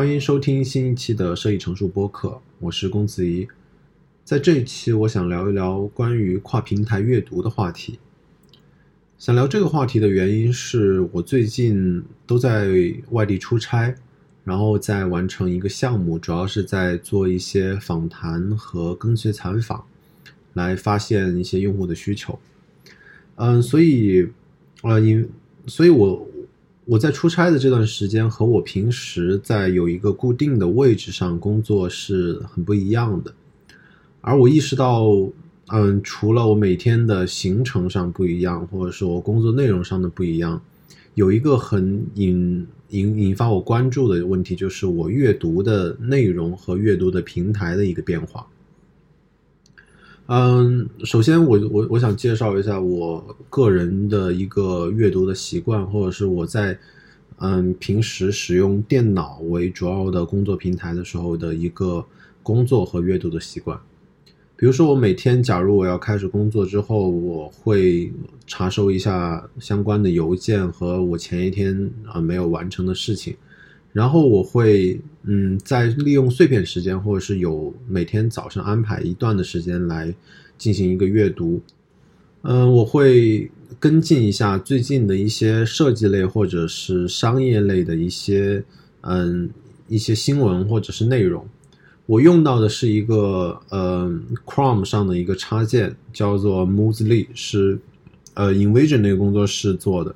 欢迎收听新一期的摄影成熟播客，我是龚子怡。在这一期，我想聊一聊关于跨平台阅读的话题。想聊这个话题的原因是我最近都在外地出差，然后在完成一个项目，主要是在做一些访谈和跟随采访，来发现一些用户的需求。嗯，所以，呃，因，所以我。我在出差的这段时间和我平时在有一个固定的位置上工作是很不一样的，而我意识到，嗯，除了我每天的行程上不一样，或者说我工作内容上的不一样，有一个很引引引发我关注的问题，就是我阅读的内容和阅读的平台的一个变化。嗯，首先我我我想介绍一下我个人的一个阅读的习惯，或者是我在嗯平时使用电脑为主要的工作平台的时候的一个工作和阅读的习惯。比如说，我每天假如我要开始工作之后，我会查收一下相关的邮件和我前一天啊没有完成的事情。然后我会，嗯，在利用碎片时间，或者是有每天早上安排一段的时间来进行一个阅读，嗯，我会跟进一下最近的一些设计类或者是商业类的一些，嗯，一些新闻或者是内容。我用到的是一个，呃，Chrome 上的一个插件，叫做 Moozly，是，呃，Invision 那个工作室做的，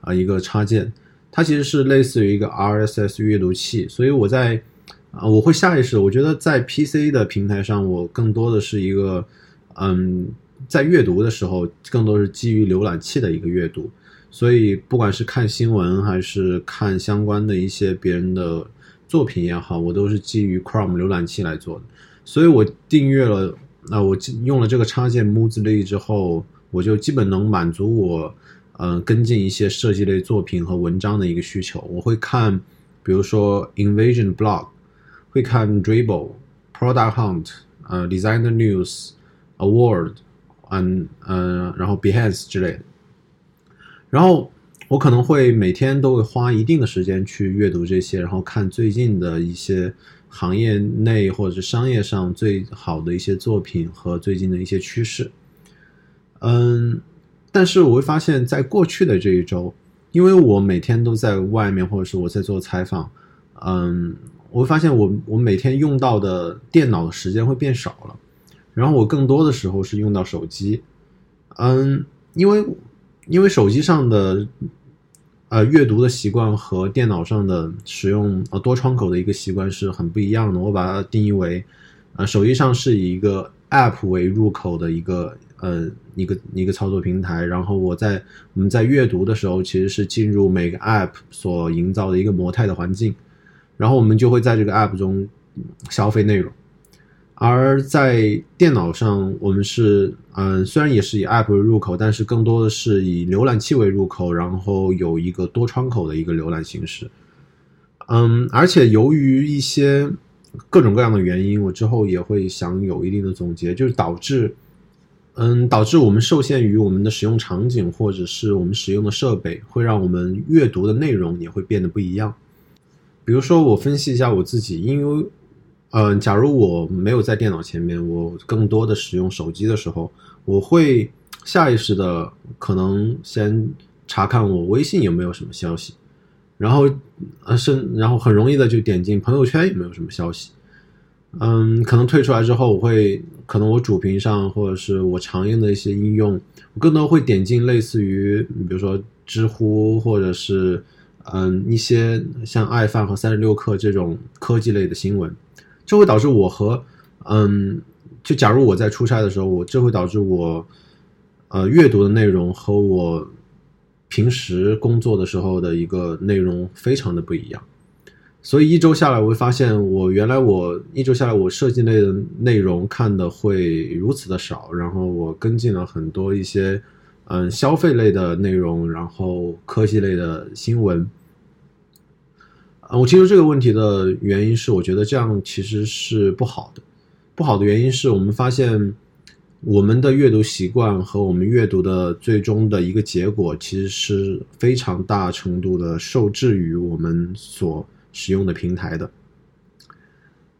啊，一个插件。它其实是类似于一个 RSS 阅读器，所以我在啊，我会下意识，我觉得在 PC 的平台上，我更多的是一个，嗯，在阅读的时候，更多是基于浏览器的一个阅读，所以不管是看新闻还是看相关的一些别人的作品也好，我都是基于 Chrome 浏览器来做的，所以我订阅了，那我用了这个插件 Moozly 之后，我就基本能满足我。嗯，跟进一些设计类作品和文章的一个需求，我会看，比如说 Invasion Blog，会看 Dribble、Product Hunt、呃 Designer News、Award，嗯嗯，然后 Behance 之类的。然后我可能会每天都会花一定的时间去阅读这些，然后看最近的一些行业内或者是商业上最好的一些作品和最近的一些趋势。嗯。但是我会发现，在过去的这一周，因为我每天都在外面，或者是我在做采访，嗯，我会发现我我每天用到的电脑的时间会变少了，然后我更多的时候是用到手机，嗯，因为因为手机上的呃阅读的习惯和电脑上的使用呃多窗口的一个习惯是很不一样的。我把它定义为，呃，手机上是以一个 App 为入口的一个。呃，一个一个操作平台，然后我在我们在阅读的时候，其实是进入每个 App 所营造的一个模态的环境，然后我们就会在这个 App 中消费内容。而在电脑上，我们是嗯，虽然也是以 App 为入口，但是更多的是以浏览器为入口，然后有一个多窗口的一个浏览形式。嗯，而且由于一些各种各样的原因，我之后也会想有一定的总结，就是导致。嗯，导致我们受限于我们的使用场景，或者是我们使用的设备，会让我们阅读的内容也会变得不一样。比如说，我分析一下我自己，因为，嗯，假如我没有在电脑前面，我更多的使用手机的时候，我会下意识的可能先查看我微信有没有什么消息，然后，呃，是，然后很容易的就点进朋友圈有没有什么消息。嗯，可能退出来之后，我会可能我主屏上或者是我常用的一些应用，我更多会点进类似于比如说知乎或者是嗯一些像爱范和三十六氪这种科技类的新闻，这会导致我和嗯就假如我在出差的时候，我这会导致我呃阅读的内容和我平时工作的时候的一个内容非常的不一样。所以一周下来，我会发现，我原来我一周下来，我设计类的内容看的会如此的少，然后我跟进了很多一些，嗯，消费类的内容，然后科技类的新闻。啊，我提出这个问题的原因是，我觉得这样其实是不好的。不好的原因是我们发现，我们的阅读习惯和我们阅读的最终的一个结果，其实是非常大程度的受制于我们所。使用的平台的，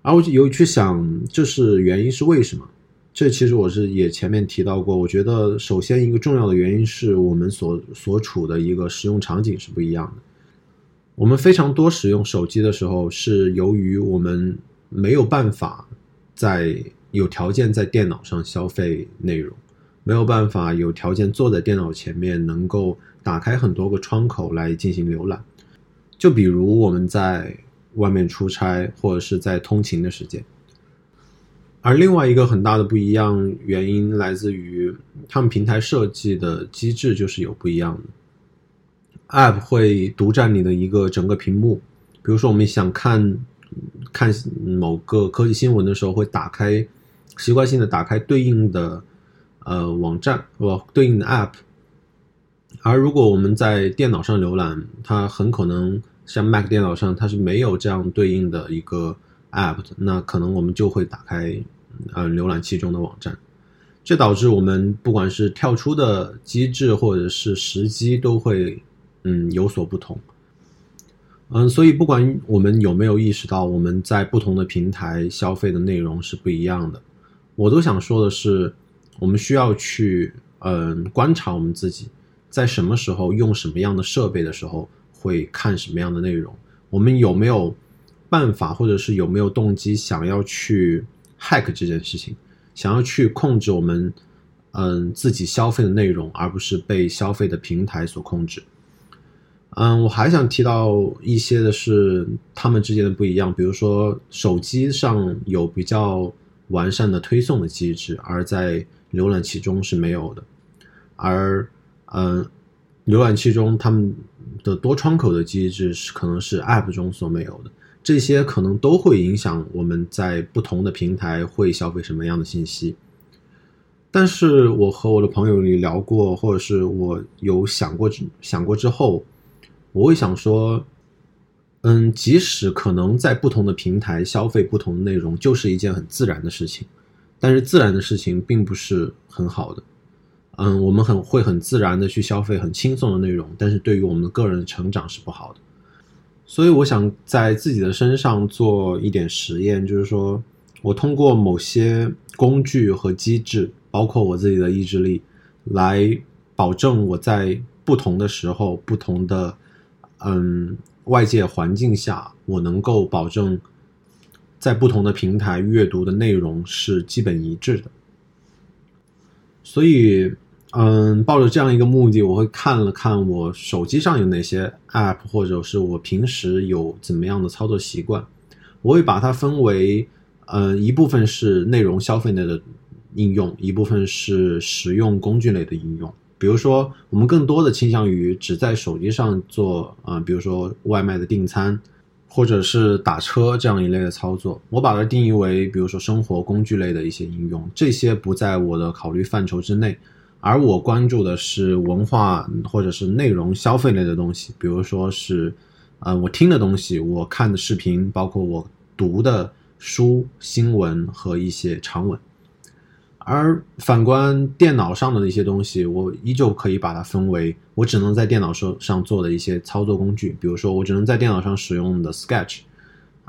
而我有去想，这是原因是为什么？这其实我是也前面提到过，我觉得首先一个重要的原因是我们所所处的一个使用场景是不一样的。我们非常多使用手机的时候，是由于我们没有办法在有条件在电脑上消费内容，没有办法有条件坐在电脑前面能够打开很多个窗口来进行浏览。就比如我们在外面出差或者是在通勤的时间。而另外一个很大的不一样原因来自于他们平台设计的机制就是有不一样的，App 会独占你的一个整个屏幕。比如说，我们想看看某个科技新闻的时候，会打开习惯性的打开对应的呃网站或对应的 App。而如果我们在电脑上浏览，它很可能像 Mac 电脑上它是没有这样对应的一个 App 的，那可能我们就会打开。呃，浏览器中的网站，这导致我们不管是跳出的机制或者是时机都会嗯有所不同。嗯，所以不管我们有没有意识到我们在不同的平台消费的内容是不一样的，我都想说的是，我们需要去嗯观察我们自己在什么时候用什么样的设备的时候会看什么样的内容，我们有没有办法或者是有没有动机想要去。hack 这件事情，想要去控制我们，嗯，自己消费的内容，而不是被消费的平台所控制。嗯，我还想提到一些的是他们之间的不一样，比如说手机上有比较完善的推送的机制，而在浏览器中是没有的。而，嗯，浏览器中他们的多窗口的机制是可能是 App 中所没有的。这些可能都会影响我们在不同的平台会消费什么样的信息。但是我和我的朋友里聊过，或者是我有想过想过之后，我会想说，嗯，即使可能在不同的平台消费不同的内容，就是一件很自然的事情。但是自然的事情并不是很好的。嗯，我们很会很自然的去消费很轻松的内容，但是对于我们个人成长是不好的。所以我想在自己的身上做一点实验，就是说我通过某些工具和机制，包括我自己的意志力，来保证我在不同的时候、不同的嗯外界环境下，我能够保证在不同的平台阅读的内容是基本一致的。所以。嗯，抱着这样一个目的，我会看了看我手机上有哪些 App，或者是我平时有怎么样的操作习惯，我会把它分为，嗯，一部分是内容消费类的应用，一部分是实用工具类的应用。比如说，我们更多的倾向于只在手机上做，啊，比如说外卖的订餐，或者是打车这样一类的操作，我把它定义为，比如说生活工具类的一些应用，这些不在我的考虑范畴之内。而我关注的是文化或者是内容消费类的东西，比如说是，呃，我听的东西，我看的视频，包括我读的书、新闻和一些长文。而反观电脑上的一些东西，我依旧可以把它分为我只能在电脑上上做的一些操作工具，比如说我只能在电脑上使用的 Sketch，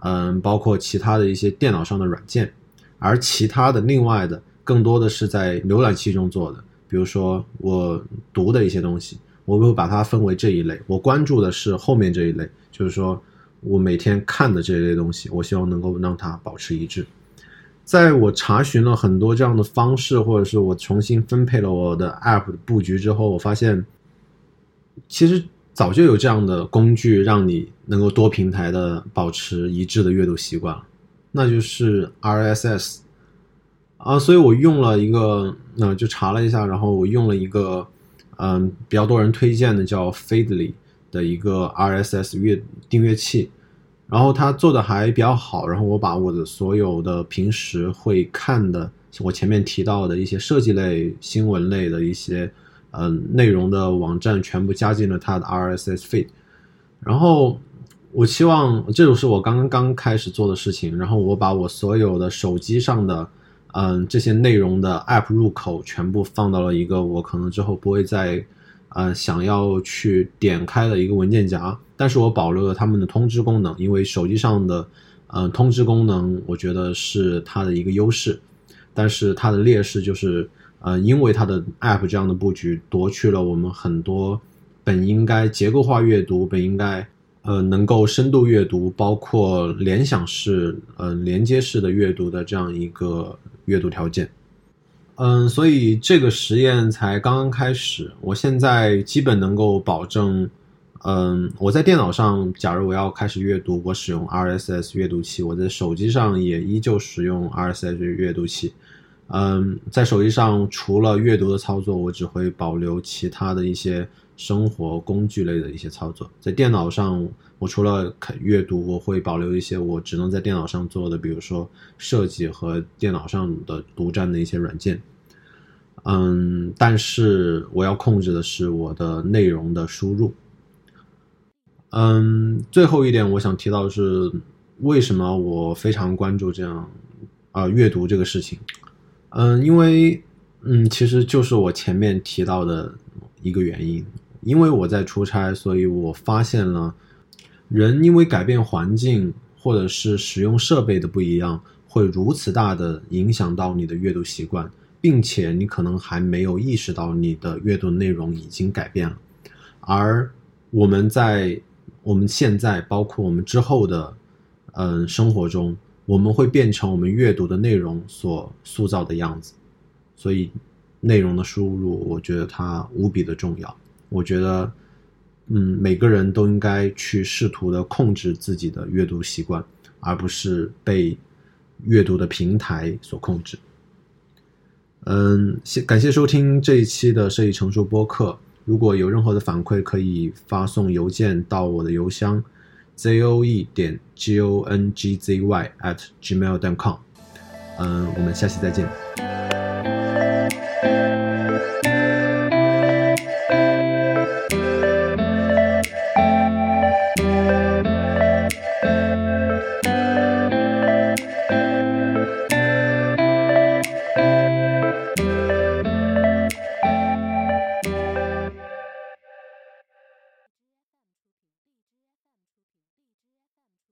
嗯，包括其他的一些电脑上的软件，而其他的另外的更多的是在浏览器中做的。比如说我读的一些东西，我会把它分为这一类。我关注的是后面这一类，就是说我每天看的这一类东西，我希望能够让它保持一致。在我查询了很多这样的方式，或者是我重新分配了我的 App 的布局之后，我发现其实早就有这样的工具，让你能够多平台的保持一致的阅读习惯，那就是 RSS。啊，所以我用了一个，那就查了一下，然后我用了一个，嗯，比较多人推荐的叫 Feedly 的一个 RSS 阅订阅器，然后它做的还比较好，然后我把我的所有的平时会看的，我前面提到的一些设计类、新闻类的一些，嗯，内容的网站全部加进了它的 RSS feed，然后我希望这就是我刚刚刚开始做的事情，然后我把我所有的手机上的。嗯，这些内容的 App 入口全部放到了一个我可能之后不会再，呃，想要去点开的一个文件夹，但是我保留了他们的通知功能，因为手机上的嗯，通知功能我觉得是它的一个优势，但是它的劣势就是，呃，因为它的 App 这样的布局夺去了我们很多本应该结构化阅读、本应该呃能够深度阅读、包括联想式、呃连接式的阅读的这样一个阅读条件。嗯，所以这个实验才刚刚开始，我现在基本能够保证。嗯，我在电脑上，假如我要开始阅读，我使用 RSS 阅读器；我在手机上也依旧使用 RSS 阅读器。嗯，在手机上除了阅读的操作，我只会保留其他的一些生活工具类的一些操作。在电脑上，我除了阅读，我会保留一些我只能在电脑上做的，比如说设计和电脑上的独占的一些软件。嗯，但是我要控制的是我的内容的输入。嗯，最后一点我想提到的是，为什么我非常关注这样啊阅读这个事情？嗯，因为嗯，其实就是我前面提到的一个原因，因为我在出差，所以我发现了人因为改变环境或者是使用设备的不一样，会如此大的影响到你的阅读习惯，并且你可能还没有意识到你的阅读内容已经改变了，而我们在。我们现在，包括我们之后的，嗯，生活中，我们会变成我们阅读的内容所塑造的样子。所以，内容的输入，我觉得它无比的重要。我觉得，嗯，每个人都应该去试图的控制自己的阅读习惯，而不是被阅读的平台所控制。嗯，谢感谢收听这一期的设计成熟播客。如果有任何的反馈，可以发送邮件到我的邮箱 z o e 点 g o n g z y at gmail.com，。嗯，我们下期再见。